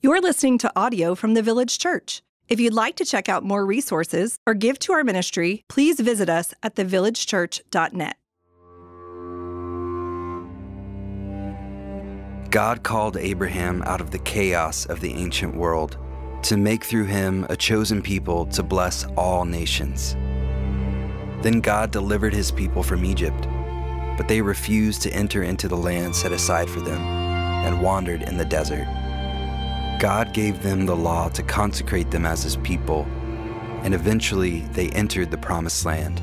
You're listening to audio from the Village Church. If you'd like to check out more resources or give to our ministry, please visit us at thevillagechurch.net. God called Abraham out of the chaos of the ancient world to make through him a chosen people to bless all nations. Then God delivered his people from Egypt, but they refused to enter into the land set aside for them and wandered in the desert. God gave them the law to consecrate them as his people, and eventually they entered the promised land.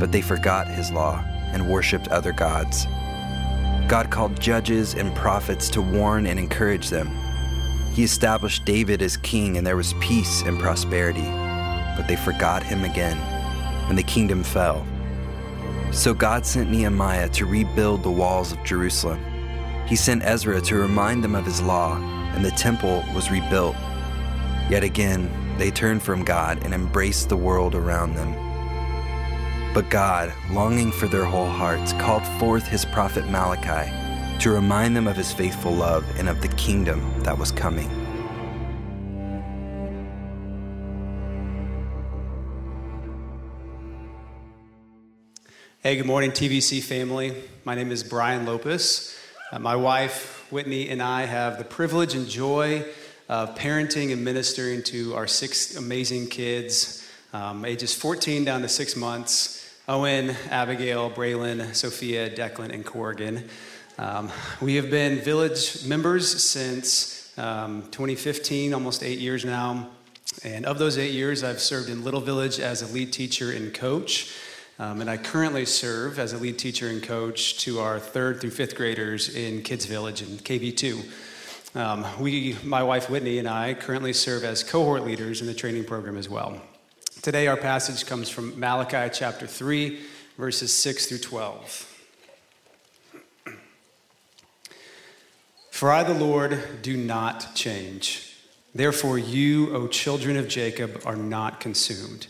But they forgot his law and worshiped other gods. God called judges and prophets to warn and encourage them. He established David as king, and there was peace and prosperity. But they forgot him again, and the kingdom fell. So God sent Nehemiah to rebuild the walls of Jerusalem. He sent Ezra to remind them of his law and the temple was rebuilt. Yet again, they turned from God and embraced the world around them. But God, longing for their whole hearts, called forth his prophet Malachi to remind them of his faithful love and of the kingdom that was coming. Hey, good morning, TVC family. My name is Brian Lopez. Uh, my wife, Whitney and I have the privilege and joy of parenting and ministering to our six amazing kids, um, ages 14 down to six months Owen, Abigail, Braylon, Sophia, Declan, and Corrigan. Um, we have been village members since um, 2015, almost eight years now. And of those eight years, I've served in Little Village as a lead teacher and coach. Um, and I currently serve as a lead teacher and coach to our third through fifth graders in Kids Village in KV2. Um, we, my wife Whitney, and I currently serve as cohort leaders in the training program as well. Today, our passage comes from Malachi chapter 3, verses 6 through 12. For I, the Lord, do not change. Therefore, you, O children of Jacob, are not consumed.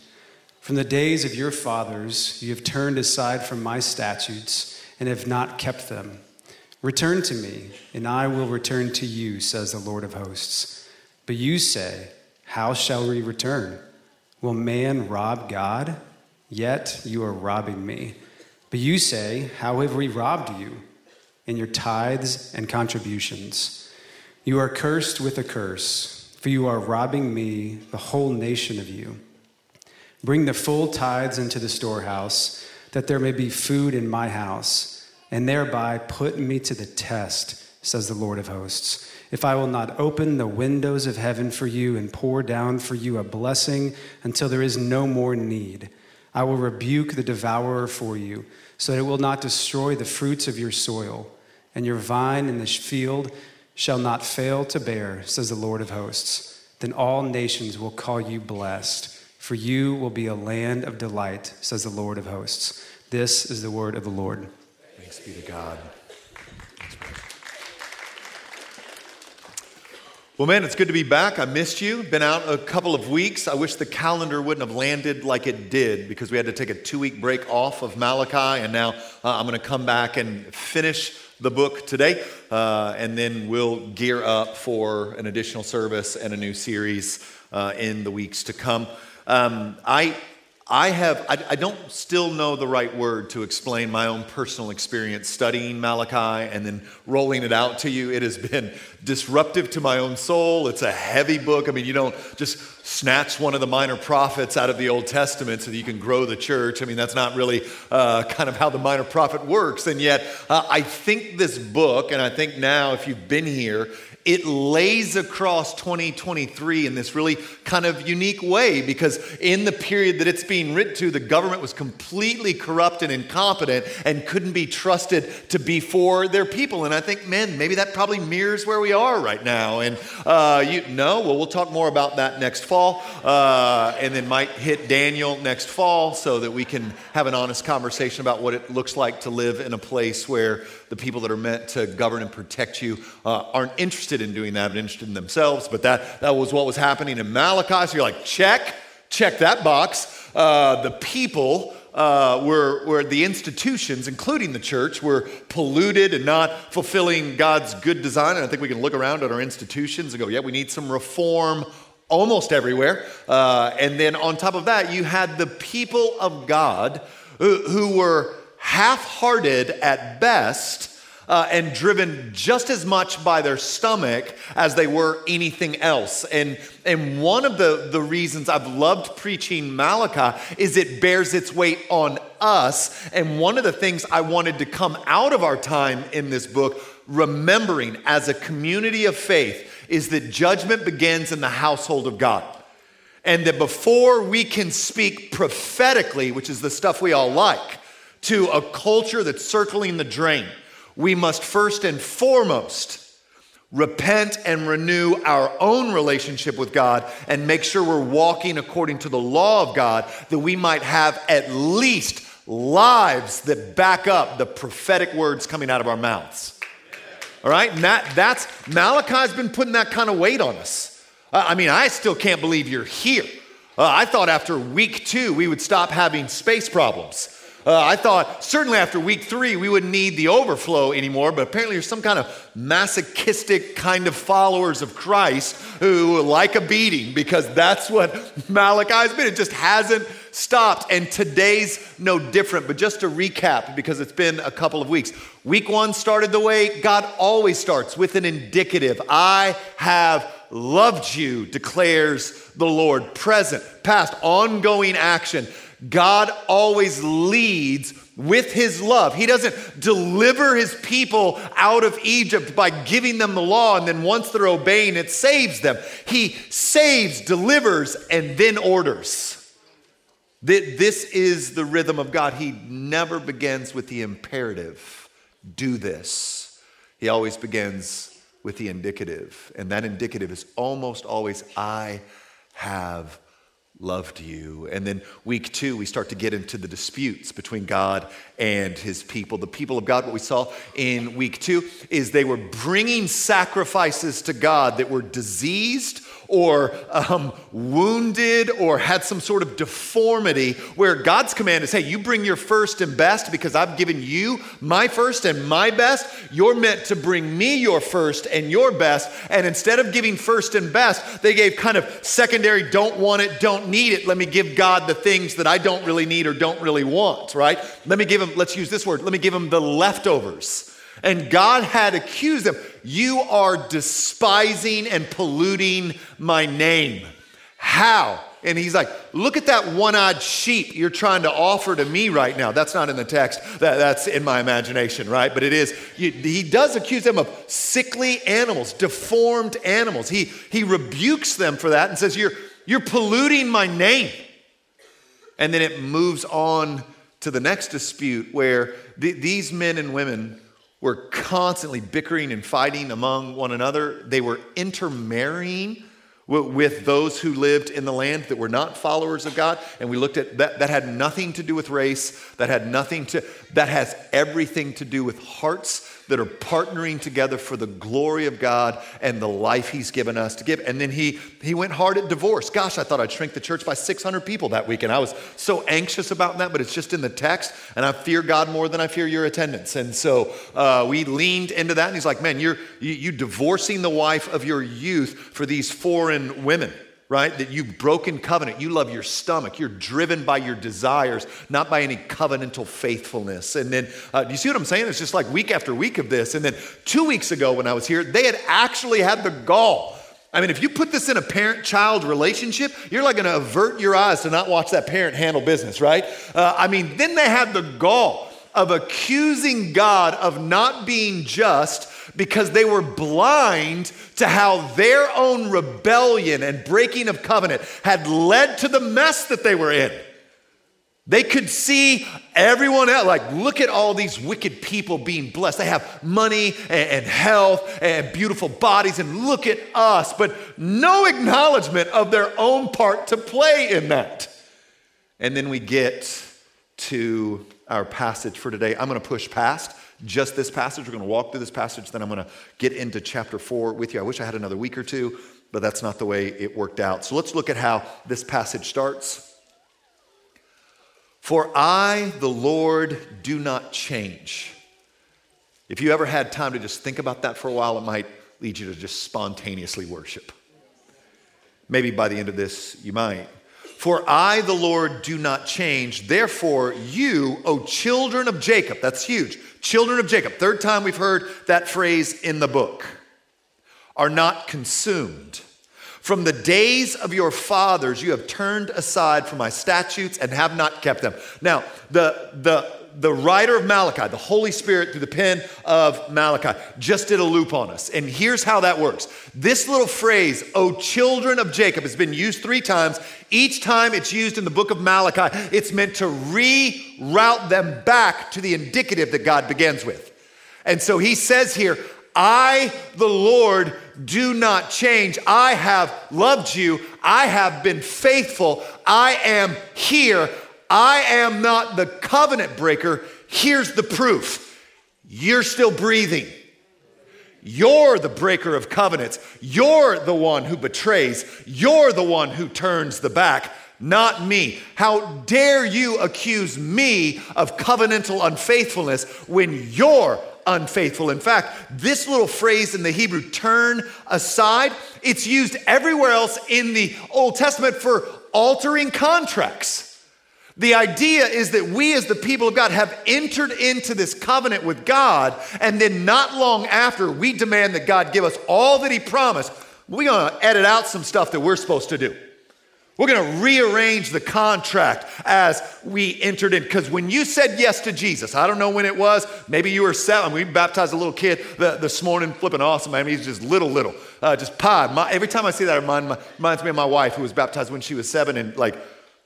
From the days of your fathers, you have turned aside from my statutes and have not kept them. Return to me, and I will return to you, says the Lord of hosts. But you say, How shall we return? Will man rob God? Yet you are robbing me. But you say, How have we robbed you? In your tithes and contributions. You are cursed with a curse, for you are robbing me, the whole nation of you. Bring the full tithes into the storehouse, that there may be food in my house, and thereby put me to the test, says the Lord of hosts. If I will not open the windows of heaven for you and pour down for you a blessing until there is no more need, I will rebuke the devourer for you, so that it will not destroy the fruits of your soil, and your vine in the field shall not fail to bear, says the Lord of hosts. Then all nations will call you blessed for you will be a land of delight, says the Lord of hosts. This is the word of the Lord. Thanks be to God. Well, man, it's good to be back. I missed you. Been out a couple of weeks. I wish the calendar wouldn't have landed like it did because we had to take a two week break off of Malachi, and now uh, I'm going to come back and finish the book today, uh, and then we'll gear up for an additional service and a new series uh, in the weeks to come. Um, I, I have, I, I, don't still know the right word to explain my own personal experience studying Malachi and then rolling it out to you. It has been disruptive to my own soul. It's a heavy book. I mean, you don't just snatch one of the minor prophets out of the Old Testament so that you can grow the church. I mean, that's not really uh, kind of how the minor prophet works. And yet, uh, I think this book, and I think now if you've been here, it lays across 2023 in this really kind of unique way because in the period that it's being written to, the government was completely corrupt and incompetent and couldn't be trusted to be for their people. And I think, man, maybe that probably mirrors where we are right now. And uh, you know, well, we'll talk more about that next fall, uh, and then might hit Daniel next fall so that we can have an honest conversation about what it looks like to live in a place where the people that are meant to govern and protect you uh, aren't interested in doing that, but interested in themselves. But that, that was what was happening in Malachi. So you're like, check, check that box. Uh, the people uh, were, were the institutions, including the church, were polluted and not fulfilling God's good design. And I think we can look around at our institutions and go, yeah, we need some reform almost everywhere. Uh, and then on top of that, you had the people of God who, who were half hearted at best. Uh, and driven just as much by their stomach as they were anything else. And, and one of the, the reasons I've loved preaching Malachi is it bears its weight on us. And one of the things I wanted to come out of our time in this book, remembering as a community of faith, is that judgment begins in the household of God. And that before we can speak prophetically, which is the stuff we all like, to a culture that's circling the drain, we must first and foremost repent and renew our own relationship with God and make sure we're walking according to the law of God, that we might have at least lives that back up the prophetic words coming out of our mouths. All right? And that, that's, Malachi's been putting that kind of weight on us. I mean, I still can't believe you're here. Uh, I thought after week two we would stop having space problems. Uh, I thought certainly after week three we wouldn't need the overflow anymore, but apparently you're some kind of masochistic kind of followers of Christ who like a beating because that's what Malachi's been. It just hasn't stopped. And today's no different. But just to recap, because it's been a couple of weeks, week one started the way God always starts with an indicative I have loved you, declares the Lord. Present, past, ongoing action. God always leads with his love. He doesn't deliver his people out of Egypt by giving them the law, and then once they're obeying, it saves them. He saves, delivers, and then orders. This is the rhythm of God. He never begins with the imperative do this. He always begins with the indicative. And that indicative is almost always I have loved you. And then week two, we start to get into the disputes between God and his people. The people of God, what we saw in week two is they were bringing sacrifices to God that were diseased or um, wounded or had some sort of deformity, where God's command is, hey, you bring your first and best because I've given you my first and my best. You're meant to bring me your first and your best. And instead of giving first and best, they gave kind of secondary, don't want it, don't need it. Let me give God the things that I don't really need or don't really want, right? Let me give him, let's use this word, let me give him the leftovers. And God had accused them. You are despising and polluting my name. How? And he's like, look at that one eyed sheep you're trying to offer to me right now. That's not in the text, that, that's in my imagination, right? But it is. he does accuse them of sickly animals, deformed animals. He, he rebukes them for that and says, you're, you're polluting my name. And then it moves on to the next dispute where th- these men and women were constantly bickering and fighting among one another. They were intermarrying with those who lived in the land that were not followers of God. And we looked at that, that had nothing to do with race, that had nothing to, that has everything to do with hearts that are partnering together for the glory of God and the life He's given us to give. And then he, he went hard at divorce. Gosh, I thought I'd shrink the church by 600 people that week. And I was so anxious about that, but it's just in the text. And I fear God more than I fear your attendance. And so uh, we leaned into that. And he's like, man, you're you, you divorcing the wife of your youth for these foreign women right? That you've broken covenant. You love your stomach. You're driven by your desires, not by any covenantal faithfulness. And then, uh, do you see what I'm saying? It's just like week after week of this. And then two weeks ago when I was here, they had actually had the gall. I mean, if you put this in a parent child relationship, you're like to avert your eyes to not watch that parent handle business, right? Uh, I mean, then they had the gall of accusing God of not being just because they were blind to how their own rebellion and breaking of covenant had led to the mess that they were in. They could see everyone else, like, look at all these wicked people being blessed. They have money and, health and beautiful bodies, and look at us, but no acknowledgement of their own part to play in that. And then we get to our passage for today. I'm going to push past just this passage. We're going to walk through this passage, then I'm going to get into chapter four with you. I wish I had another week or two, but that's not the way it worked out. So let's look at how this passage starts. For I, the Lord, do not change. If you ever had time to just think about that for a while, it might lead you to just spontaneously worship. Maybe by the end of this, you might. For I, the Lord, do not change. Therefore, you, O children of Jacob, that's huge. Children of Jacob, third time we've heard that phrase in the book, are not consumed. From the days of your fathers, you have turned aside from my statutes and have not kept them. Now, the, the, the writer of Malachi, the Holy Spirit through the pen of Malachi, just did a loop on us. And here's how that works. This little phrase, O children of Jacob, has been used three times. Each time it's used in the book of Malachi, it's meant to reroute them back to the indicative that God begins with. And so he says here, I, the Lord, do not change. I have loved you. I have been faithful. I am here. I am not the covenant breaker. Here's the proof you're still breathing. You're the breaker of covenants. You're the one who betrays. You're the one who turns the back, not me. How dare you accuse me of covenantal unfaithfulness when you're unfaithful. In fact, this little phrase in the Hebrew, turn aside, it's used everywhere else in the Old Testament for altering contracts. The idea is that we, as the people of God, have entered into this covenant with God, and then not long after, we demand that God give us all that He promised. We're gonna edit out some stuff that we're supposed to do. We're going to rearrange the contract as we entered in. Because when you said yes to Jesus, I don't know when it was, maybe you were seven. We baptized a little kid this morning, flipping awesome. I mean, he's just little, little, uh, just pod. My, every time I see that, it reminds me of my wife who was baptized when she was seven and like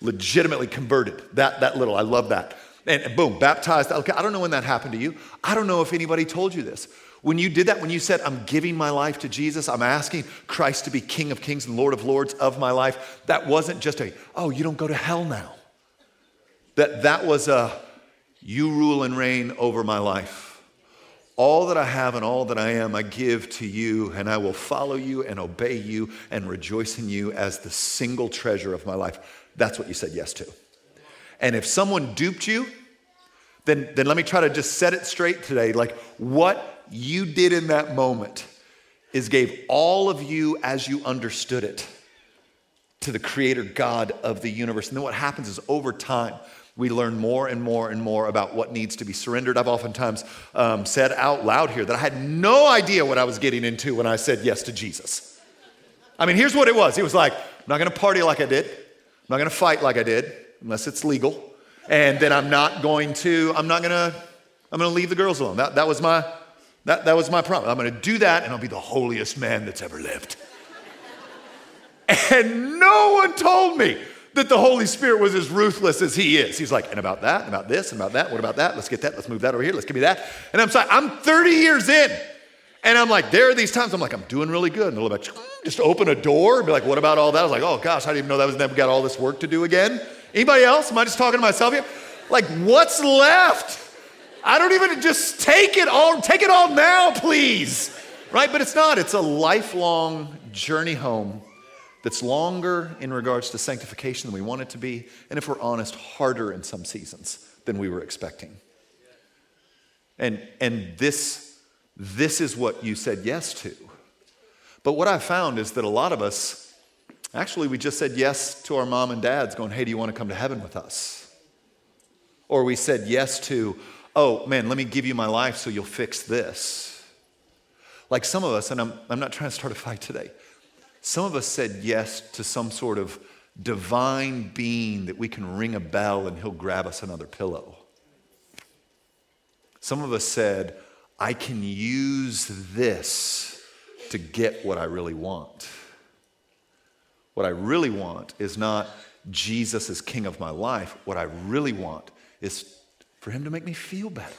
legitimately converted. That, that little, I love that. And boom, baptized. Okay, I don't know when that happened to you. I don't know if anybody told you this. When you did that, when you said, I'm giving my life to Jesus, I'm asking Christ to be King of Kings and Lord of Lords of my life, that wasn't just a, oh, you don't go to hell now. That, that was a, you rule and reign over my life. All that I have and all that I am, I give to you, and I will follow you and obey you and rejoice in you as the single treasure of my life. That's what you said yes to. And if someone duped you, then, then let me try to just set it straight today. Like, what you did in that moment is gave all of you as you understood it to the creator God of the universe. And then what happens is over time, we learn more and more and more about what needs to be surrendered. I've oftentimes um, said out loud here that I had no idea what I was getting into when I said yes to Jesus. I mean, here's what it was. It was like, I'm not gonna party like I did. I'm not gonna fight like I did, unless it's legal. And then I'm not going to, I'm not gonna, I'm gonna leave the girls alone. That, that was my, that, that was my promise. I'm going to do that and I'll be the holiest man that's ever lived. and no one told me that the Holy Spirit was as ruthless as he is. He's like, and about that, and about this, and about that, what about that? Let's get that, let's move that over here, let's give me that. And I'm sorry, I'm 30 years in. And I'm like, there are these times I'm like, I'm doing really good. And they'll like, mm, just open a door and be like, what about all that? I was like, oh gosh, I didn't even know that was never got all this work to do again. Anybody else? Am I just talking to myself here? Like, what's left? I don't even just take it all, take it all now, please. Right? But it's not. It's a lifelong journey home that's longer in regards to sanctification than we want it to be. And if we're honest, harder in some seasons than we were expecting. And, and this, this is what you said yes to. But what I found is that a lot of us, actually, we just said yes to our mom and dads, going, hey, do you want to come to heaven with us? Or we said yes to oh man, let me give you my life so you'll fix this. Like some of us, and I'm, I'm not trying to start a fight today, some of us said yes to some sort of divine being that we can ring a bell and he'll grab us another pillow. Some of us said, I can use this to get what I really want. What I really want is not Jesus as king of my life. What I really want is for him to make me feel better,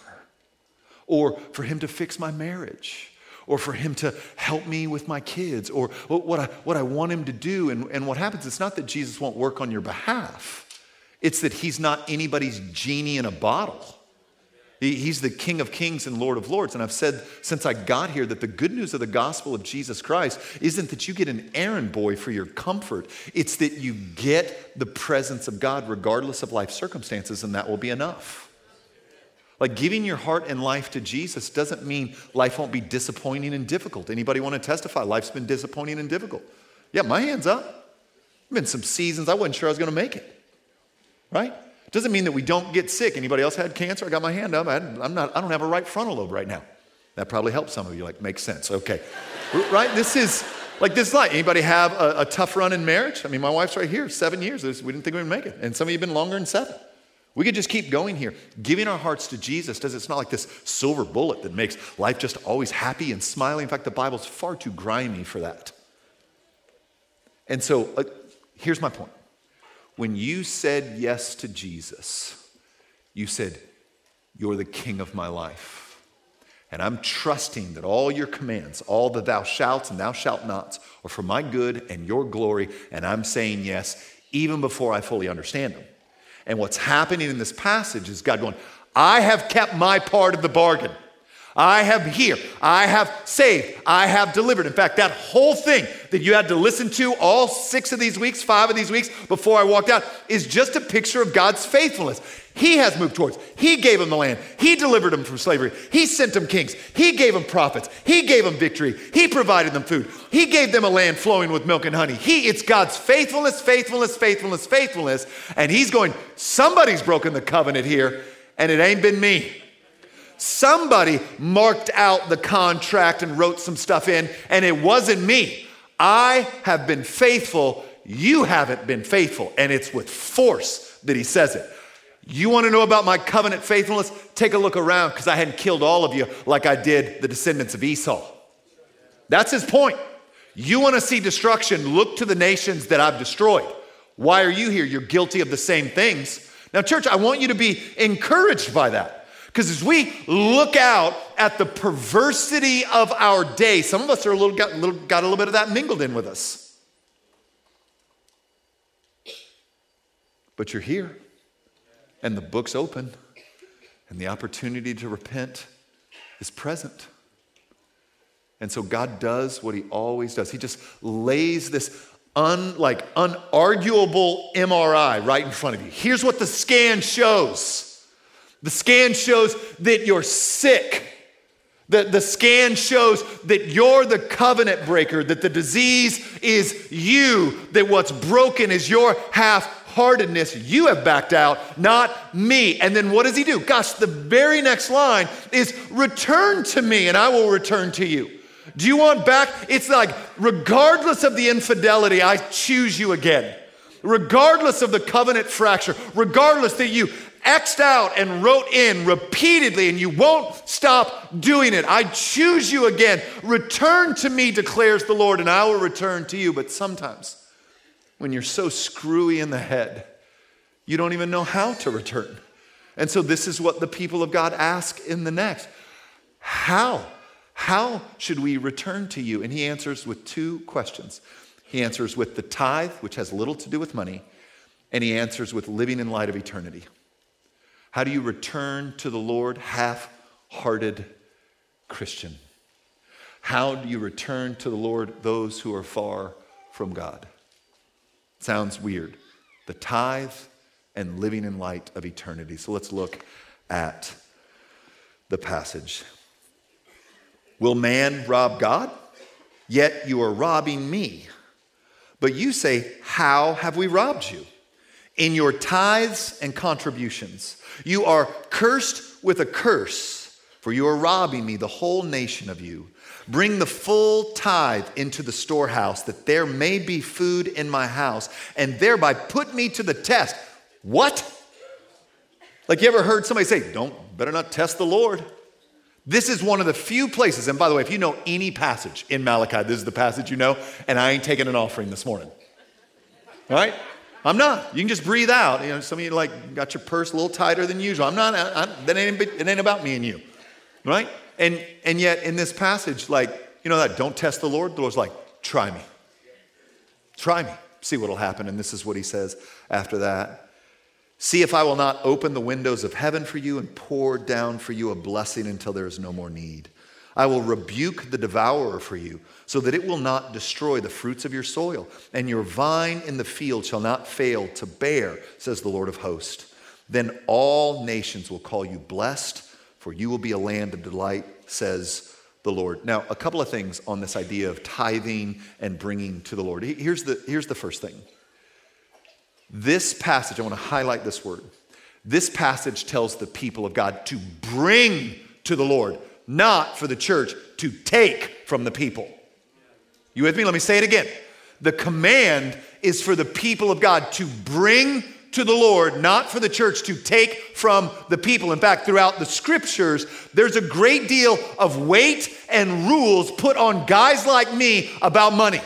or for him to fix my marriage, or for him to help me with my kids, or what I, what I want him to do. And, and what happens, it's not that Jesus won't work on your behalf, it's that he's not anybody's genie in a bottle. He's the King of Kings and Lord of Lords. And I've said since I got here that the good news of the gospel of Jesus Christ isn't that you get an errand boy for your comfort, it's that you get the presence of God regardless of life circumstances, and that will be enough. Like giving your heart and life to Jesus doesn't mean life won't be disappointing and difficult. Anybody want to testify? Life's been disappointing and difficult. Yeah, my hand's up. Been some seasons I wasn't sure I was going to make it. Right? Doesn't mean that we don't get sick. Anybody else had cancer? I got my hand up. I, am not, I don't have a right frontal lobe right now. That probably helps some of you. Like, makes sense. Okay. right? This is like this life. Anybody have a, a, tough run in marriage? I mean, my wife's right here, seven years. We didn't think we would make it. And some of you have been longer than seven. We could just keep going here. Giving our hearts to Jesus does it's not like this silver bullet that makes life just always happy and smiling. In fact, the Bible's far too grimy for that. And so uh, here's my point when you said yes to Jesus, you said, You're the king of my life. And I'm trusting that all your commands, all the thou shalt and thou shalt nots, are for my good and your glory. And I'm saying yes, even before I fully understand them. And what's happening in this passage is God going, I have kept my part of the bargain. I have here, I have saved, I have delivered. In fact, that whole thing that you had to listen to all six of these weeks, five of these weeks before I walked out is just a picture of God's faithfulness. He has moved towards. He gave them the land. He delivered them from slavery. He sent them kings. He gave them prophets. He gave them victory. He provided them food. He gave them a land flowing with milk and honey. He, it's God's faithfulness, faithfulness, faithfulness, faithfulness. And he's going, somebody's broken the covenant here, and it ain't been me. Somebody marked out the contract and wrote some stuff in, and it wasn't me. I have been faithful. You haven't been faithful. And it's with force that he says it. You want to know about my covenant faithfulness? Take a look around because I hadn't killed all of you like I did the descendants of Esau. That's his point. You want to see destruction? Look to the nations that I've destroyed. Why are you here? You're guilty of the same things. Now, church, I want you to be encouraged by that. Because as we look out at the perversity of our day, some of us are a little got, little got a little bit of that mingled in with us. But you're here, and the book's open, and the opportunity to repent is present. And so God does what he always does. He just lays this un, like unarguable MRI right in front of you. Here's what the scan shows. The scan shows that you're sick. The, the scan shows that you're the covenant breaker, that the disease is you, that what's broken is your half heartedness. You have backed out, not me. And then what does he do? Gosh, the very next line is return to me and I will return to you. Do you want back? It's like, regardless of the infidelity, I choose you again. Regardless of the covenant fracture, regardless that you X'd out and wrote in repeatedly, and you won't stop doing it. I choose you again. Return to me, declares the Lord, and I will return to you. But sometimes, when you're so screwy in the head, you don't even know how to return. And so, this is what the people of God ask in the next How? How should we return to you? And he answers with two questions. He answers with the tithe, which has little to do with money, and he answers with living in light of eternity. How do you return to the Lord half hearted Christian? How do you return to the Lord those who are far from God? Sounds weird. The tithe and living in light of eternity. So let's look at the passage. Will man rob God? Yet you are robbing me. But you say, How have we robbed you? In your tithes and contributions. You are cursed with a curse, for you are robbing me, the whole nation of you. Bring the full tithe into the storehouse, that there may be food in my house, and thereby put me to the test. What? Like you ever heard somebody say, Don't, better not test the Lord. This is one of the few places, and by the way, if you know any passage in Malachi, this is the passage you know, and I ain't taking an offering this morning. All right? I'm not. You can just breathe out. You know, some of you like got your purse a little tighter than usual. I'm not. I, that ain't, it ain't about me and you, right? And and yet in this passage, like you know that don't test the Lord. The Lord's like, try me, try me, see what'll happen. And this is what He says after that. See if I will not open the windows of heaven for you and pour down for you a blessing until there is no more need. I will rebuke the devourer for you, so that it will not destroy the fruits of your soil, and your vine in the field shall not fail to bear, says the Lord of hosts. Then all nations will call you blessed, for you will be a land of delight, says the Lord. Now, a couple of things on this idea of tithing and bringing to the Lord. Here's the, here's the first thing. This passage, I want to highlight this word. This passage tells the people of God to bring to the Lord not for the church to take from the people. You with me? Let me say it again. The command is for the people of God to bring to the Lord, not for the church to take from the people. In fact, throughout the scriptures, there's a great deal of weight and rules put on guys like me about money.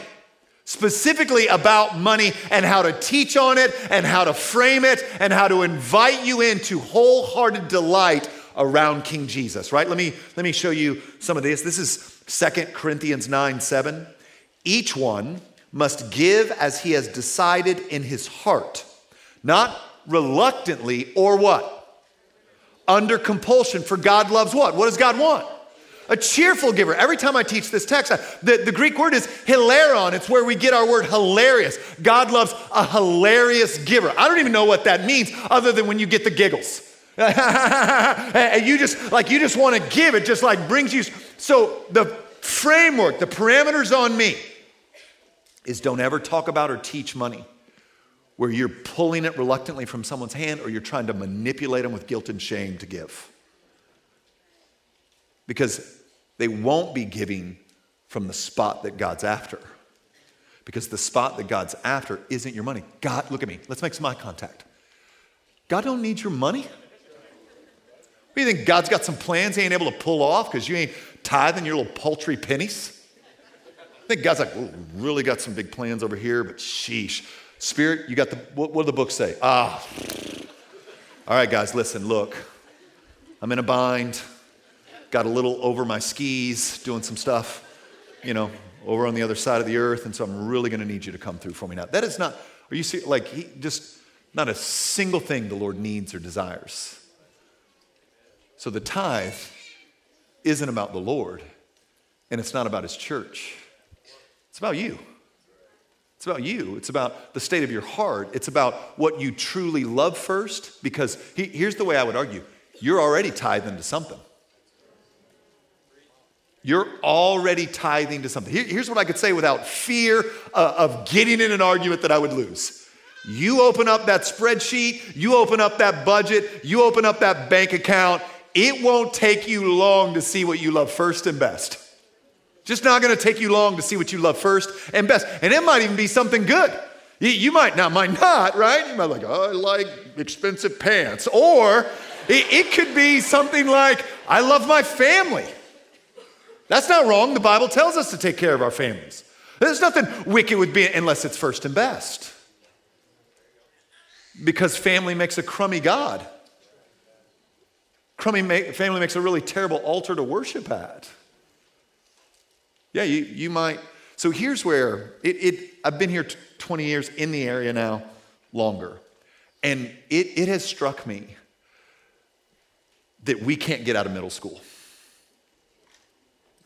Specifically about money and how to teach on it and how to frame it and how to invite you into wholehearted delight around King Jesus, right? Let me, let me show you some of this. This is Second Corinthians 9 7. Each one must give as he has decided in his heart, not reluctantly or what? Under compulsion, for God loves what? What does God want? A cheerful giver. Every time I teach this text, I, the, the Greek word is hilaron. It's where we get our word hilarious. God loves a hilarious giver. I don't even know what that means other than when you get the giggles. and you just like you just want to give it just like brings you so the framework the parameters on me is don't ever talk about or teach money where you're pulling it reluctantly from someone's hand or you're trying to manipulate them with guilt and shame to give. Because they won't be giving from the spot that God's after. Because the spot that God's after isn't your money. God look at me. Let's make some eye contact. God don't need your money you think God's got some plans he ain't able to pull off because you ain't tithing your little paltry pennies? I think God's like, really got some big plans over here, but sheesh. Spirit, you got the, what, what do the books say? Ah. All right, guys, listen, look. I'm in a bind. Got a little over my skis, doing some stuff, you know, over on the other side of the earth, and so I'm really going to need you to come through for me now. That is not, are you see, like, he just, not a single thing the Lord needs or desires. So the tithe isn't about the Lord, and it's not about his church. It's about you. It's about you. It's about the state of your heart. It's about what you truly love first, because he, here's the way I would argue you're already tithing to something. You're already tithing to something. Here, here's what I could say without fear uh, of getting in an argument that I would lose. You open up that spreadsheet, you open up that budget, you open up that bank account, it won't take you long to see what you love first and best. Just not gonna take you long to see what you love first and best. And it might even be something good. You, you might not, might not, right? You might like, oh, I like expensive pants. Or it, it could be something like, I love my family. That's not wrong. The Bible tells us to take care of our families. There's nothing wicked with being unless it's first and best. Because family makes a crummy God crummy family makes a really terrible altar to worship at. Yeah, you, you might. So here's where it, it I've been here 20 years in the area now, longer. And it, it has struck me that we can't get out of middle school.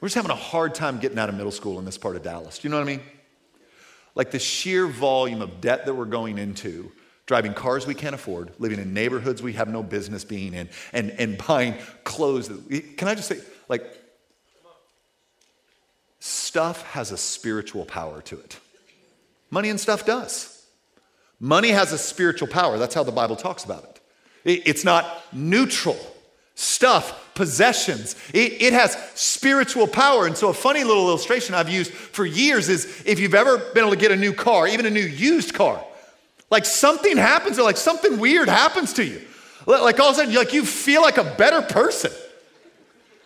We're just having a hard time getting out of middle school in this part of Dallas. Do you know what I mean? Like the sheer volume of debt that we're going into driving cars we can't afford, living in neighborhoods we have no business being in, and, and buying clothes. Can I just say, like, stuff has a spiritual power to it. Money and stuff does. Money has a spiritual power. That's how the Bible talks about it. it it's not neutral. Stuff, possessions, it, it has spiritual power. And so, a funny little illustration I've used for years is if you've ever been able to get a new car, even a new used car, like something happens, or like something weird happens to you. Like all of a sudden, like you feel like a better person.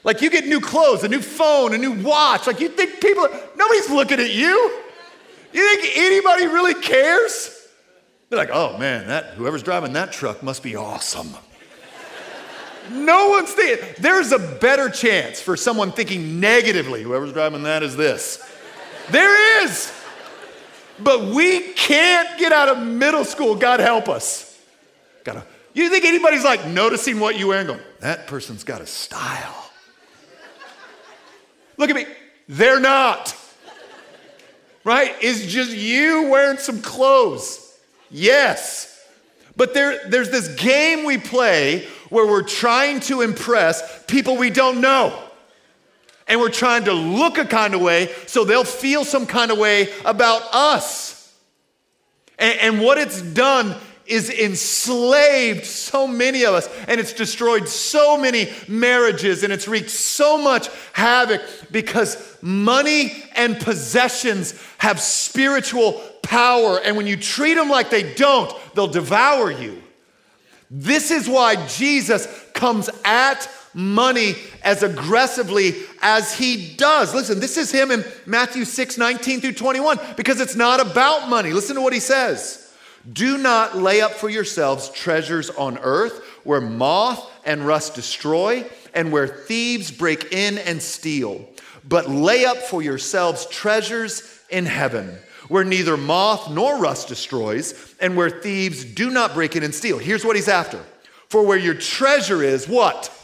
Like you get new clothes, a new phone, a new watch. Like you think people, nobody's looking at you. You think anybody really cares? They're like, oh man, that whoever's driving that truck must be awesome. no one's thinking. There's a better chance for someone thinking negatively. Whoever's driving that is this. There is. But we can't get out of middle school. God help us. got a, you think anybody's like noticing what you wear and going, that person's got a style? Look at me. They're not. Right? It's just you wearing some clothes. Yes. But there, there's this game we play where we're trying to impress people we don't know. And we're trying to look a kind of way so they'll feel some kind of way about us. And, and what it's done is enslaved so many of us and it's destroyed so many marriages and it's wreaked so much havoc because money and possessions have spiritual power. And when you treat them like they don't, they'll devour you. This is why Jesus comes at money as aggressively as he does. Listen, this is him in Matthew 6 19 through 21 because it's not about money. Listen to what he says. Do not lay up for yourselves treasures on earth where moth and rust destroy and where thieves break in and steal, but lay up for yourselves treasures in heaven where neither moth nor rust destroys and where thieves do not break in and steal. Here's what he's after. For where your treasure is, what?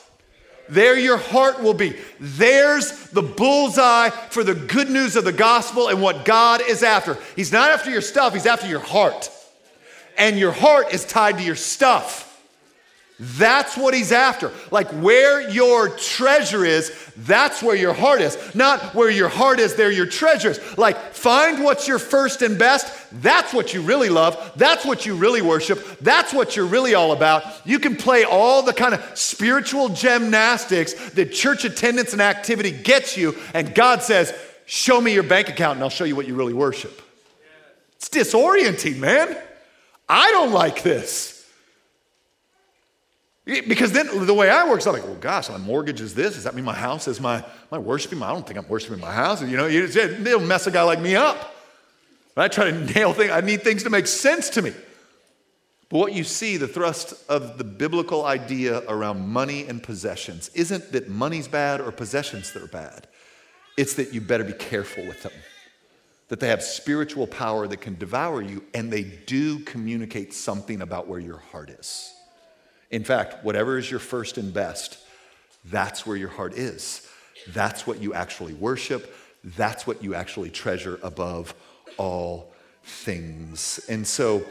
There your heart will be. There's the bullseye for the good news of the gospel and what God is after. He's not after your stuff, He's after your heart and your heart is tied to your stuff. That's what he's after. Like where your treasure is, that's where your heart is. Not where your heart is, there your treasure is. Like find what's your first and best. That's what you really love. That's what you really worship. That's what you're really all about. You can play all the kind of spiritual gymnastics that church attendance and activity gets you. And God says, Show me your bank account and I'll show you what you really worship. It's disorienting, man. I don't like this. Because then the way I work is I'm like, well, gosh, my mortgage is this. Does that mean my house is my, my worshiping? I don't think I'm worshiping my house. You know, they'll mess a guy like me up. I try to nail things. I need things to make sense to me. But what you see, the thrust of the biblical idea around money and possessions isn't that money's bad or possessions that are bad. It's that you better be careful with them that they have spiritual power that can devour you, and they do communicate something about where your heart is. In fact, whatever is your first and best, that's where your heart is. That's what you actually worship. That's what you actually treasure above all things. And so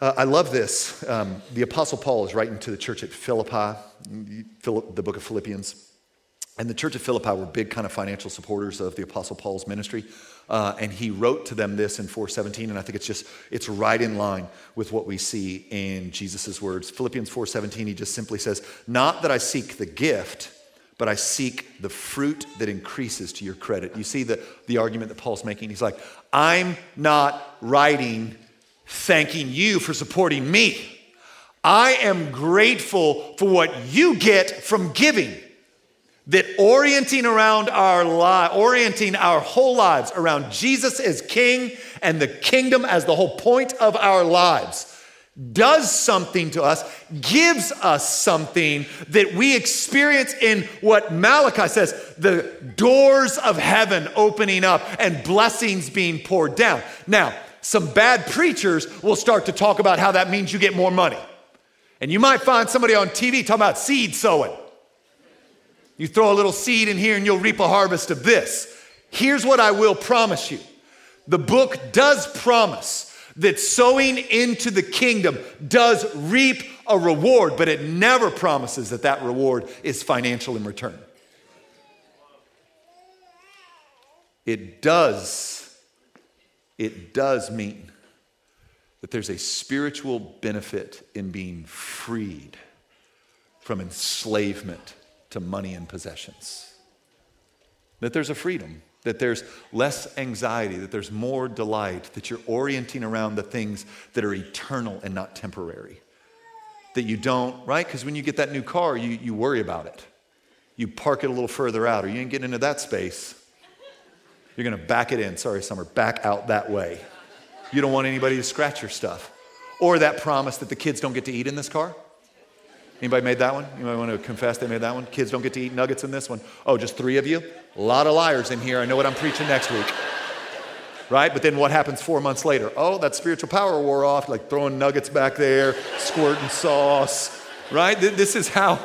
uh, I love this. Um, the Apostle Paul is writing to the church at Philippi, the book of Philippians. And the church of Philippi were big kind of financial supporters of the Apostle Paul's ministry. Uh, and he wrote to them this in 417 and i think it's just it's right in line with what we see in jesus' words. Philippians 417 he just simply says not that i seek the gift but i seek the fruit that increases to your credit. You see the, the argument that paul's making. He's like i'm not writing thanking you for supporting me. I am grateful for what you get from giving that orienting around our li- orienting our whole lives around Jesus as king and the kingdom as the whole point of our lives does something to us, gives us something that we experience in what Malachi says the doors of heaven opening up and blessings being poured down. Now, some bad preachers will start to talk about how that means you get more money. And you might find somebody on TV talking about seed sowing. You throw a little seed in here and you'll reap a harvest of this. Here's what I will promise you the book does promise that sowing into the kingdom does reap a reward, but it never promises that that reward is financial in return. It does, it does mean that there's a spiritual benefit in being freed from enslavement to money and possessions. That there's a freedom, that there's less anxiety, that there's more delight, that you're orienting around the things that are eternal and not temporary. That you don't, right? Because when you get that new car, you, you worry about it. You park it a little further out, or you ain't getting into that space. You're gonna back it in, sorry, Summer, back out that way. You don't want anybody to scratch your stuff. Or that promise that the kids don't get to eat in this car. Anybody made that one? Might want to confess they made that one? Kids don't get to eat nuggets in this one. Oh, just three of you? A lot of liars in here. I know what I'm preaching next week. right? But then what happens four months later? Oh, that spiritual power wore off, like throwing nuggets back there, squirting sauce, right? This is how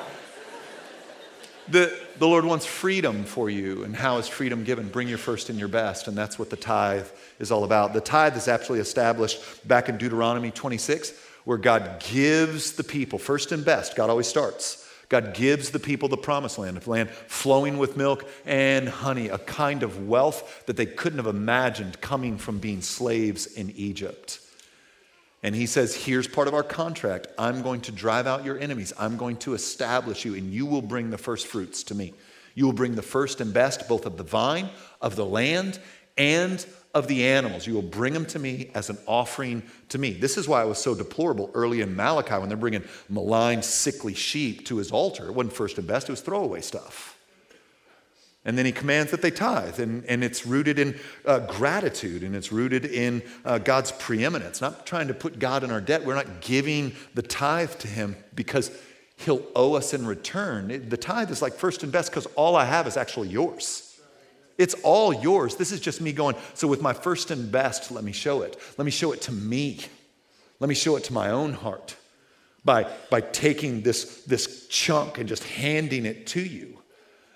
the, the Lord wants freedom for you. And how is freedom given? Bring your first and your best. And that's what the tithe is all about. The tithe is actually established back in Deuteronomy 26, where God gives the people first and best. God always starts. God gives the people the promised land, a land flowing with milk and honey, a kind of wealth that they couldn't have imagined coming from being slaves in Egypt. And he says, Here's part of our contract. I'm going to drive out your enemies. I'm going to establish you, and you will bring the first fruits to me. You will bring the first and best, both of the vine, of the land, and of the animals. You will bring them to me as an offering to me. This is why it was so deplorable early in Malachi when they're bringing maligned, sickly sheep to his altar. It wasn't first and best, it was throwaway stuff. And then he commands that they tithe, and, and it's rooted in uh, gratitude and it's rooted in uh, God's preeminence. Not trying to put God in our debt. We're not giving the tithe to him because he'll owe us in return. The tithe is like first and best because all I have is actually yours. It's all yours. This is just me going, so with my first and best, let me show it. Let me show it to me. Let me show it to my own heart by, by taking this, this chunk and just handing it to you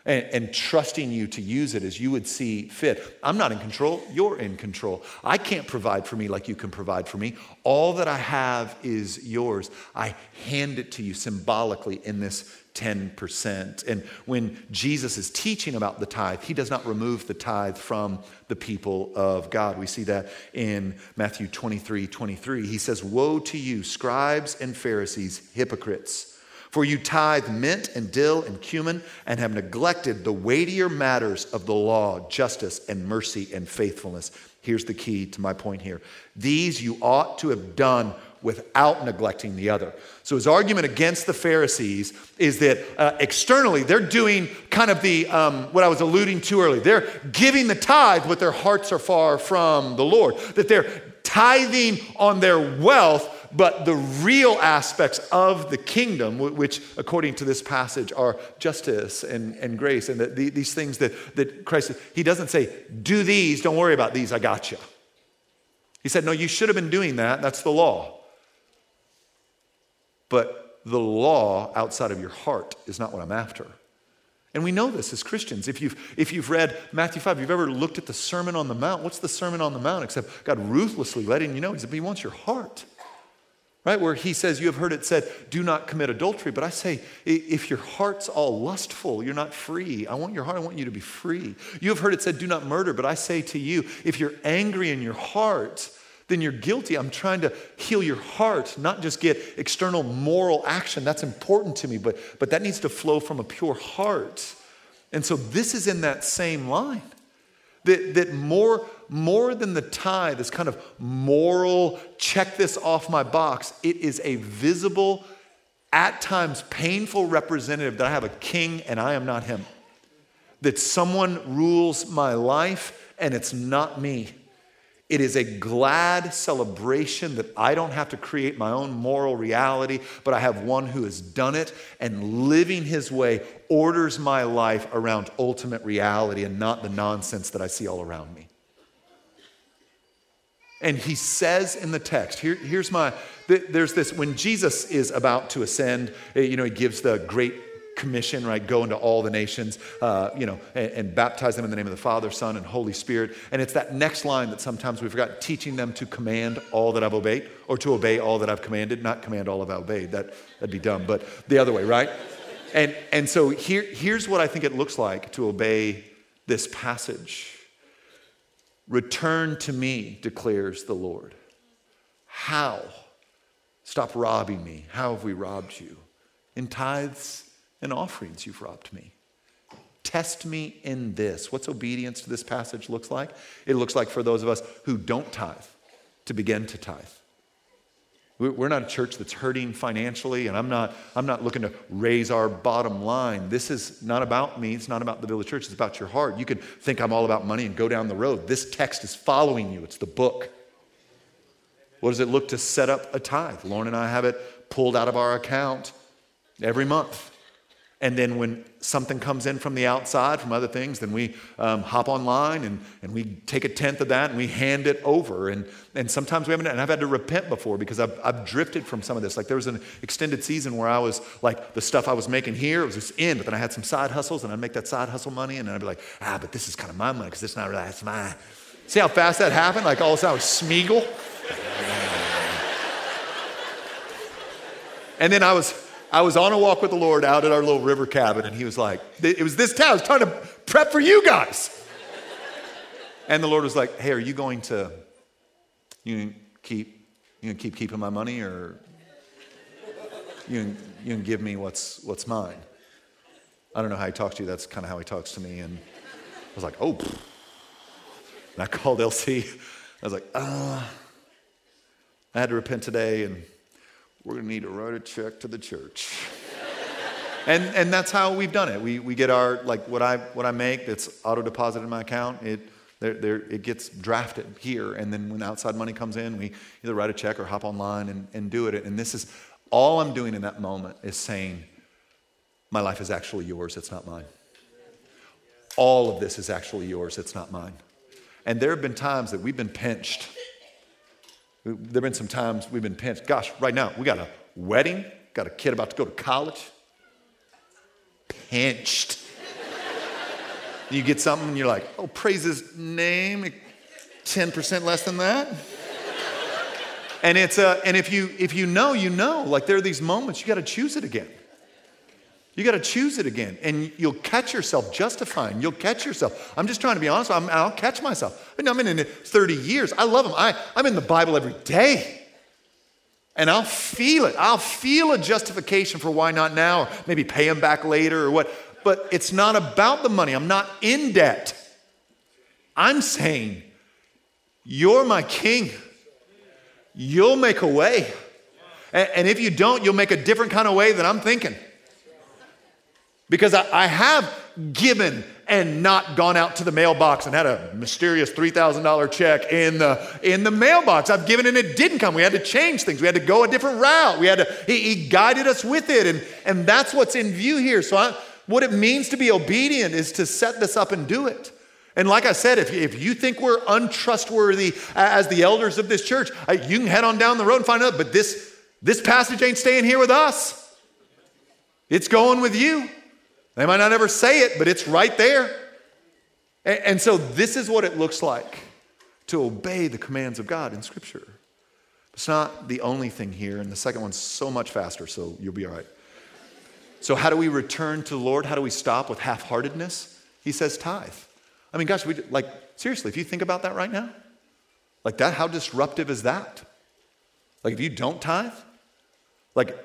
and, and, trusting you to use it as you would see fit. I'm not in control, you're in control. I can't provide for me like you can provide for me. All that I have is yours. I hand it to you symbolically in this 10%. And when Jesus is teaching about the tithe, he does not remove the tithe from the people of God. We see that in Matthew 23 23. He says, Woe to you, scribes and Pharisees, hypocrites! For you tithe mint and dill and cumin and have neglected the weightier matters of the law, justice and mercy and faithfulness. Here's the key to my point here. These you ought to have done without neglecting the other. So his argument against the Pharisees is that uh, externally they're doing kind of the um, what I was alluding to earlier. They're giving the tithe, but their hearts are far from the Lord. That they're tithing on their wealth, but the real aspects of the kingdom, which according to this passage are justice and, and grace, and that the, these things that, that Christ, he doesn't say, do these, don't worry about these, I got you. He said, no, you should have been doing that, that's the law. But the law outside of your heart is not what I'm after. And we know this as Christians. If you've, if you've read Matthew 5, if you've ever looked at the Sermon on the Mount, what's the Sermon on the Mount except God ruthlessly letting you know He said He wants your heart right? Where he says, You have heard it said, do not commit adultery. But I say, if your heart's all lustful, you're not free. I want your heart, I want you to be free. You have heard it said, Do not murder. But I say to you, if you're angry in your heart, then you're guilty. I'm trying to heal your heart, not just get external moral action. That's important to me, but, but that needs to flow from a pure heart. And so this is in that same line. That, that more, more than the tithe, this kind of moral, check this off my box, it is a visible, at times painful representative that I have a king and I am not him. That someone rules my life and it's not me. It is a glad celebration that I don't have to create my own moral reality, but I have one who has done it and living his way orders my life around ultimate reality and not the nonsense that I see all around me. And he says in the text, here, here's my, there's this, when Jesus is about to ascend, eh, you know, he gives the great commission, right? Go into all the nations, uh, you know, and, and, baptize them in the name of the Father, Son, and Holy Spirit. And it's that next line that sometimes we forgot teaching them to command all that I've obeyed, or to obey all that I've commanded, not command all I've obeyed. That, that'd be dumb, but the other way, right? And, and so here, here's what I think it looks like to obey this passage Return to me, declares the Lord. How? Stop robbing me. How have we robbed you? In tithes and offerings you've robbed me. Test me in this. What's obedience to this passage looks like? It looks like for those of us who don't tithe to begin to tithe. We're not a church that's hurting financially, and I'm not, I'm not looking to raise our bottom line. This is not about me. It's not about the village church. It's about your heart. You can think I'm all about money and go down the road. This text is following you, it's the book. What does it look to set up a tithe? Lauren and I have it pulled out of our account every month. And then when something comes in from the outside, from other things, then we um, hop online and, and we take a tenth of that and we hand it over. And, and sometimes we haven't, and I've had to repent before because I've, I've drifted from some of this. Like there was an extended season where I was like, the stuff I was making here, it was just in, but then I had some side hustles and I'd make that side hustle money and then I'd be like, ah, but this is kind of my money because it's not really, it's mine. See how fast that happened? Like all of a sudden I was Smeagol. and then I was I was on a walk with the Lord out at our little river cabin, and he was like, It was this town. I was trying to prep for you guys. And the Lord was like, Hey, are you going to you keep you keep keeping my money or you you can give me what's what's mine? I don't know how he talks to you. That's kind of how he talks to me. And I was like, oh. And I called LC. I was like, uh, I had to repent today, and we're going to need to write a check to the church. and, and that's how we've done it. We, we get our, like what I, what I make that's auto deposited in my account, it, there, there, it gets drafted here. And then when outside money comes in, we either write a check or hop online and, and do it. And this is all I'm doing in that moment is saying, my life is actually yours, it's not mine. All of this is actually yours, it's not mine. And there have been times that we've been pinched there have been some times we've been pinched. Gosh, right now, we got a wedding, got a kid about to go to college. Pinched. you get something and you're like, oh, praise his name. 10% less than that. and it's a, and if you if you know, you know. Like there are these moments you got to choose it again. You got to choose it again, and you'll catch yourself justifying. You'll catch yourself. I'm just trying to be honest. i will catch myself. I mean, I'm in it 30 years. I love them. I, I'm in the Bible every day. And I'll feel it. I'll feel a justification for why not now, or maybe pay them back later or what. But it's not about the money. I'm not in debt. I'm saying, You're my king. You'll make a way. And if you don't, you'll make a different kind of way than I'm thinking. Because I, I have given and not gone out to the mailbox and had a mysterious $3,000 check in the, in the mailbox. I've given and it didn't come. We had to change things. We had to go a different route. We had to, he, he guided us with it. And, and that's what's in view here. So I, what it means to be obedient is to set this up and do it. And like I said, if, if you think we're untrustworthy as the elders of this church, uh, you can head on down the road and find out, but this, this passage ain't staying here with us. It's going with you. They might not ever say it, but it's right there. And, and so, this is what it looks like to obey the commands of God in Scripture. It's not the only thing here, and the second one's so much faster, so you'll be all right. So, how do we return to the Lord? How do we stop with half heartedness? He says, tithe. I mean, gosh, we, like, seriously, if you think about that right now, like that, how disruptive is that? Like, if you don't tithe, like,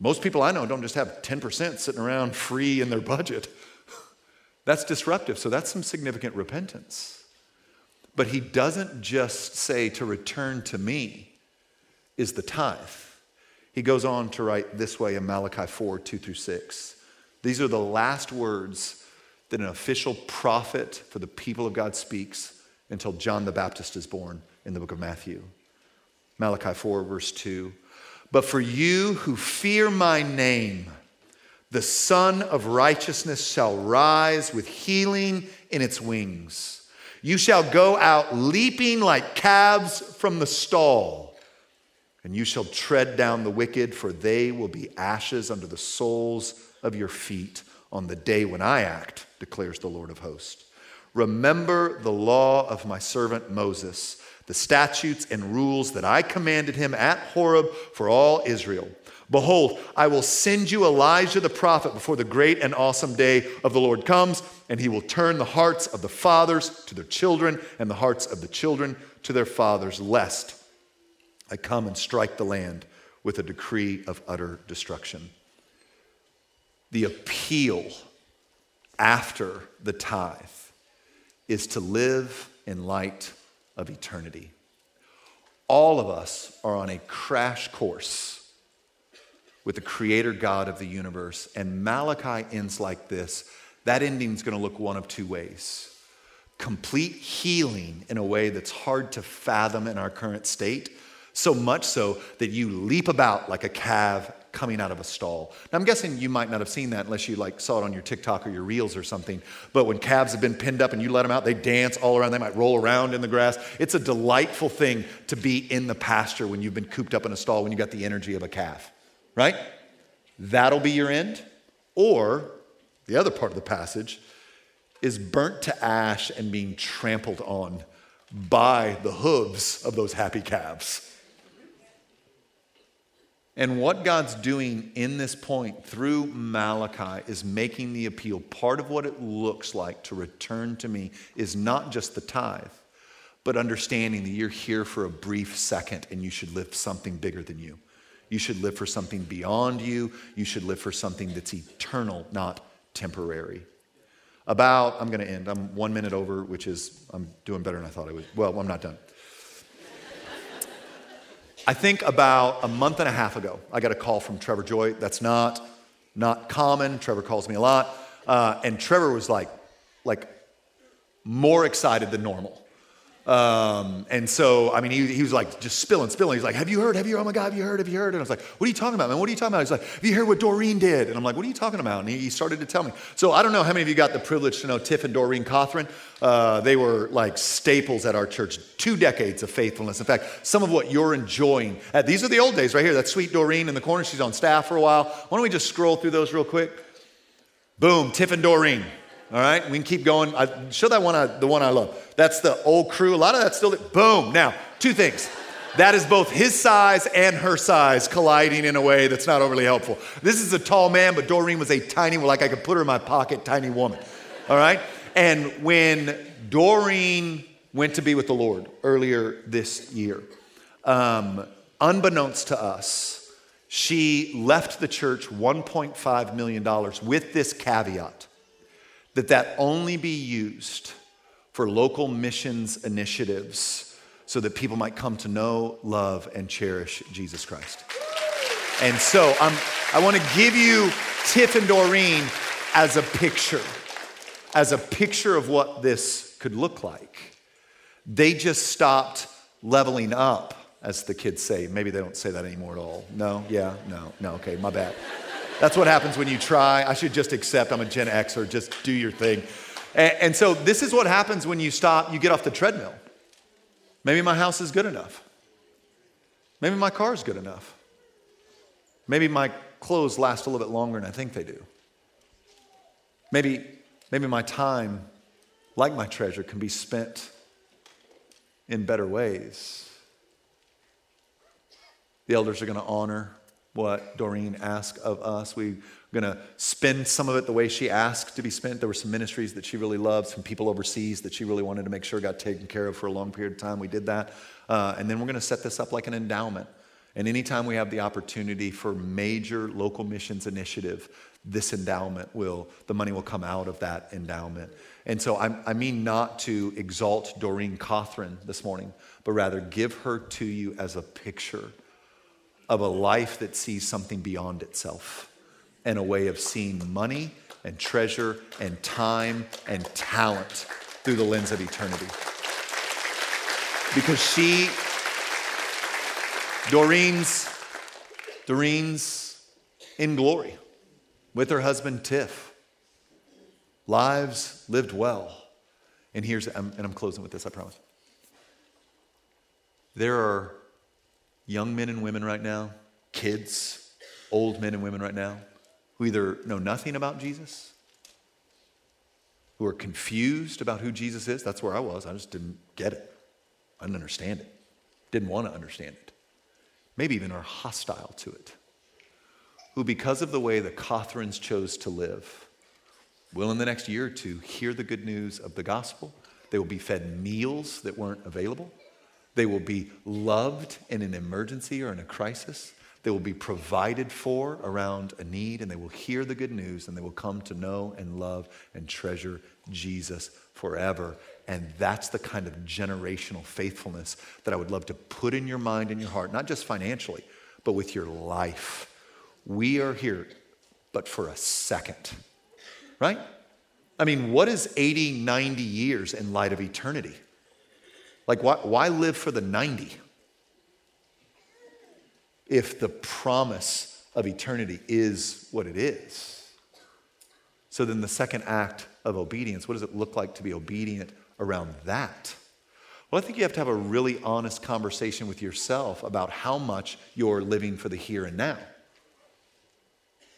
most people I know don't just have 10% sitting around free in their budget. That's disruptive. So that's some significant repentance. But he doesn't just say to return to me is the tithe. He goes on to write this way in Malachi 4 2 through 6. These are the last words that an official prophet for the people of God speaks until John the Baptist is born in the book of Matthew. Malachi 4, verse 2. But for you who fear my name, the Sun of Righteousness shall rise with healing in its wings. You shall go out leaping like calves from the stall, and you shall tread down the wicked, for they will be ashes under the soles of your feet on the day when I act, declares the Lord of hosts. Remember the law of my servant Moses the statutes and rules that I commanded him at Horeb for all Israel. Behold, I will send you Elijah the prophet before the great and awesome day of the Lord comes, and he will turn the hearts of the fathers to their children and the hearts of the children to their fathers, lest I come and strike the land with a decree of utter destruction. The appeal after the tithe is to live in light of eternity. All of us are on a crash course with the creator God of the universe. And Malachi ends like this. That ending is going to look one of two ways complete healing in a way that's hard to fathom in our current state, so much so that you leap about like a calf, coming out of a stall. Now, I'm guessing you might not have seen that unless you like saw it on your TikTok or your Reels or something. But when calves have been pinned up and you let them out, they dance all around. They might roll around in the grass. It's a delightful thing to be in the pasture when you've been cooped up in a stall, when you got the energy of a calf, right? That'll be your end. Or the other part of the passage is burnt to ash and being trampled on by the hooves of those happy calves. And what God's doing in this point through Malachi is making the appeal. Part of what it looks like to return to me is not just the tithe, but understanding that you're here for a brief second and you should live something bigger than you. You should live for something beyond you. You should live for something that's eternal, not temporary. About, I'm going to end. I'm one minute over, which is, I'm doing better than I thought I would. Well, I'm not done. I think about a month and a half ago, I got a call from Trevor Joy. That's not not common. Trevor calls me a lot, uh, and Trevor was like, like more excited than normal. Um, and so, I mean, he, he was like just spilling, spilling. He's like, Have you heard? Have you, oh my God, have you heard? Have you heard? And I was like, What are you talking about, man? What are you talking about? He's like, Have you heard what Doreen did? And I'm like, What are you talking about? And he, he started to tell me. So I don't know how many of you got the privilege to know Tiff and Doreen Cothran. Uh, they were like staples at our church, two decades of faithfulness. In fact, some of what you're enjoying, uh, these are the old days right here. That sweet Doreen in the corner, she's on staff for a while. Why don't we just scroll through those real quick? Boom, Tiff and Doreen. All right, we can keep going. I, show that one, I, the one I love. That's the old crew. A lot of that's still, boom. Now, two things. That is both his size and her size colliding in a way that's not overly helpful. This is a tall man, but Doreen was a tiny, like I could put her in my pocket, tiny woman. All right? And when Doreen went to be with the Lord earlier this year, um, unbeknownst to us, she left the church $1.5 million with this caveat that that only be used for local missions initiatives so that people might come to know, love, and cherish Jesus Christ. And so I'm, I want to give you Tiff and Doreen as a picture, as a picture of what this could look like. They just stopped leveling up, as the kids say. Maybe they don't say that anymore at all. No, yeah, no, no, okay, my bad. That's what happens when you try. I should just accept I'm a Gen Xer, just do your thing. And, and so this is what happens when you stop, you get off the treadmill. Maybe my house is good enough. Maybe my car is good enough. Maybe my clothes last a little bit longer than I think they do. Maybe, maybe my time, like my treasure, can be spent in better ways. The elders are going to honor what Doreen asked of us. We're going to spend some of it the way she asked to be spent. There were some ministries that she really loved, some people overseas that she really wanted to make sure got taken care of for a long period of time. We did that. Uh, and then we're going to set this up like an endowment. And anytime we have the opportunity for major local missions initiative, this endowment will, the money will come out of that endowment. And so I, I mean not to exalt Doreen Cothran this morning, but rather give her to you as a picture of a life that sees something beyond itself and a way of seeing money and treasure and time and talent through the lens of eternity. Because she, Doreen's, Doreen's in glory with her husband Tiff. Lives lived well. And here's, and I'm closing with this, I promise. There are young men and women right now, kids, old men and women right now, who either know nothing about Jesus, who are confused about who Jesus is. That's where I was. I just didn't get it. I didn't understand it. Didn't want to understand it. Maybe even are hostile to it. Who, because of the way the Cothrans chose to live, will in the next year or two hear the good news of the gospel. They will be fed meals that weren't available. They will be loved in an emergency or in a crisis. They will be provided for around a need, and they will hear the good news, and they will come to know and love and treasure Jesus forever. And that's the kind of generational faithfulness that I would love to put in your mind and your heart, not just financially, but with your life. We are here, but for a second, right? I mean, what is 80, 90 years in light of eternity? Like, why, why live for the 90 if the promise of eternity is what it is. So then, the second act of obedience, what does it look like to be obedient around that? Well, I think you have to have a really honest conversation with yourself about how much you're living for the here and now.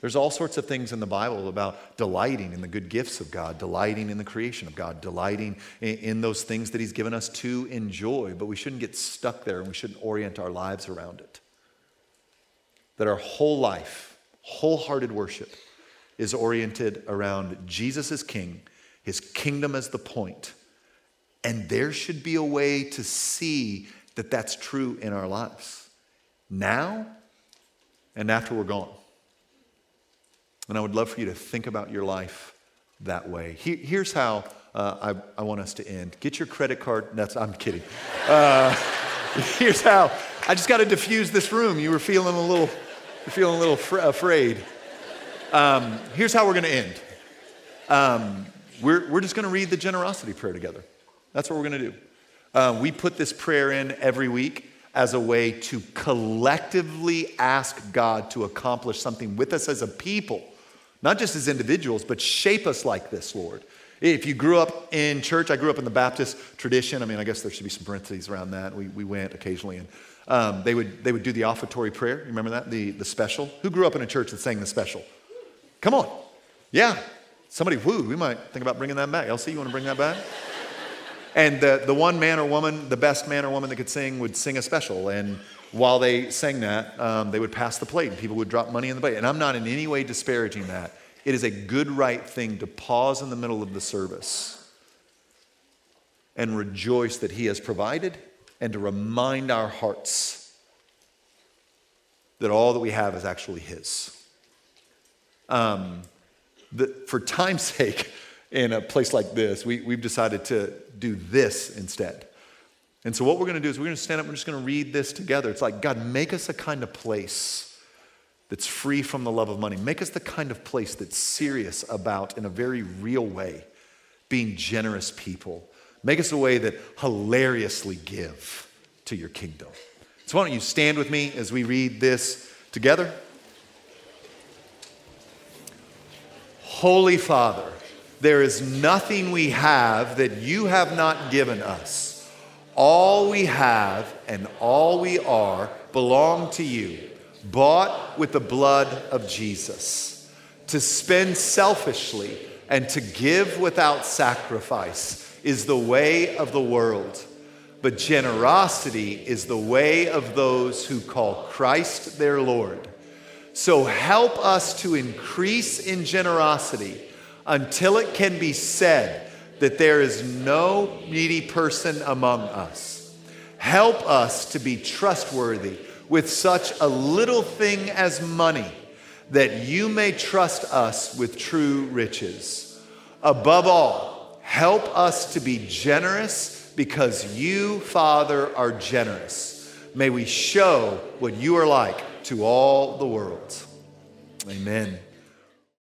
There's all sorts of things in the Bible about delighting in the good gifts of God, delighting in the creation of God, delighting in, in, those things that He's given us to enjoy, but we shouldn't get stuck there and we shouldn't orient our lives around it. That our whole life, wholehearted worship, is oriented around Jesus as King, His kingdom as the point, and there should be a way to see that that's true in our lives now and after we're gone. And I would love for you to think about your life that way. here's how uh, I, I, want us to end. Get your credit card. That's, I'm kidding. Uh, here's how. I just got to diffuse this room. You were feeling a little, you're feeling a little fr- afraid. Um, here's how we're going to end. Um, we're, we're just going to read the generosity prayer together. That's what we're going to do. Uh, we put this prayer in every week as a way to collectively ask God to accomplish something with us as a people not just as individuals, but shape us like this, Lord. If you grew up in church, I grew up in the Baptist tradition. I mean, I guess there should be some parentheses around that. We, we went occasionally, and um, they, would, they would do the offertory prayer. You remember that? The, the special? Who grew up in a church that sang the special? Come on. Yeah. Somebody, woo, we might think about bringing that back. LC, you want to bring that back? and the, the one man or woman, the best man or woman that could sing, would sing a special. And while they sang that, um, they would pass the plate and people would drop money in the plate. And I'm not in any way disparaging that. It is a good, right thing to pause in the middle of the service and rejoice that He has provided and to remind our hearts that all that we have is actually His. Um, the, for time's sake, in a place like this, we, we've decided to do this instead. And so, what we're going to do is we're going to stand up, and we're just going to read this together. It's like, God, make us a kind of place that's free from the love of money. Make us the kind of place that's serious about, in a very real way, being generous people. Make us a way that hilariously give to your kingdom. So, why don't you stand with me as we read this together? Holy Father, there is nothing we have that you have not given us. All we have and all we are belong to you, bought with the blood of Jesus. To spend selfishly and to give without sacrifice is the way of the world. But generosity is the way of those who call Christ their Lord. So help us to increase in generosity until it can be said, that there is no needy person among us. Help us to be trustworthy with such a little thing as money, that you may trust us with true riches. Above all, help us to be generous because you, Father, are generous. May we show what you are like to all the world. Amen.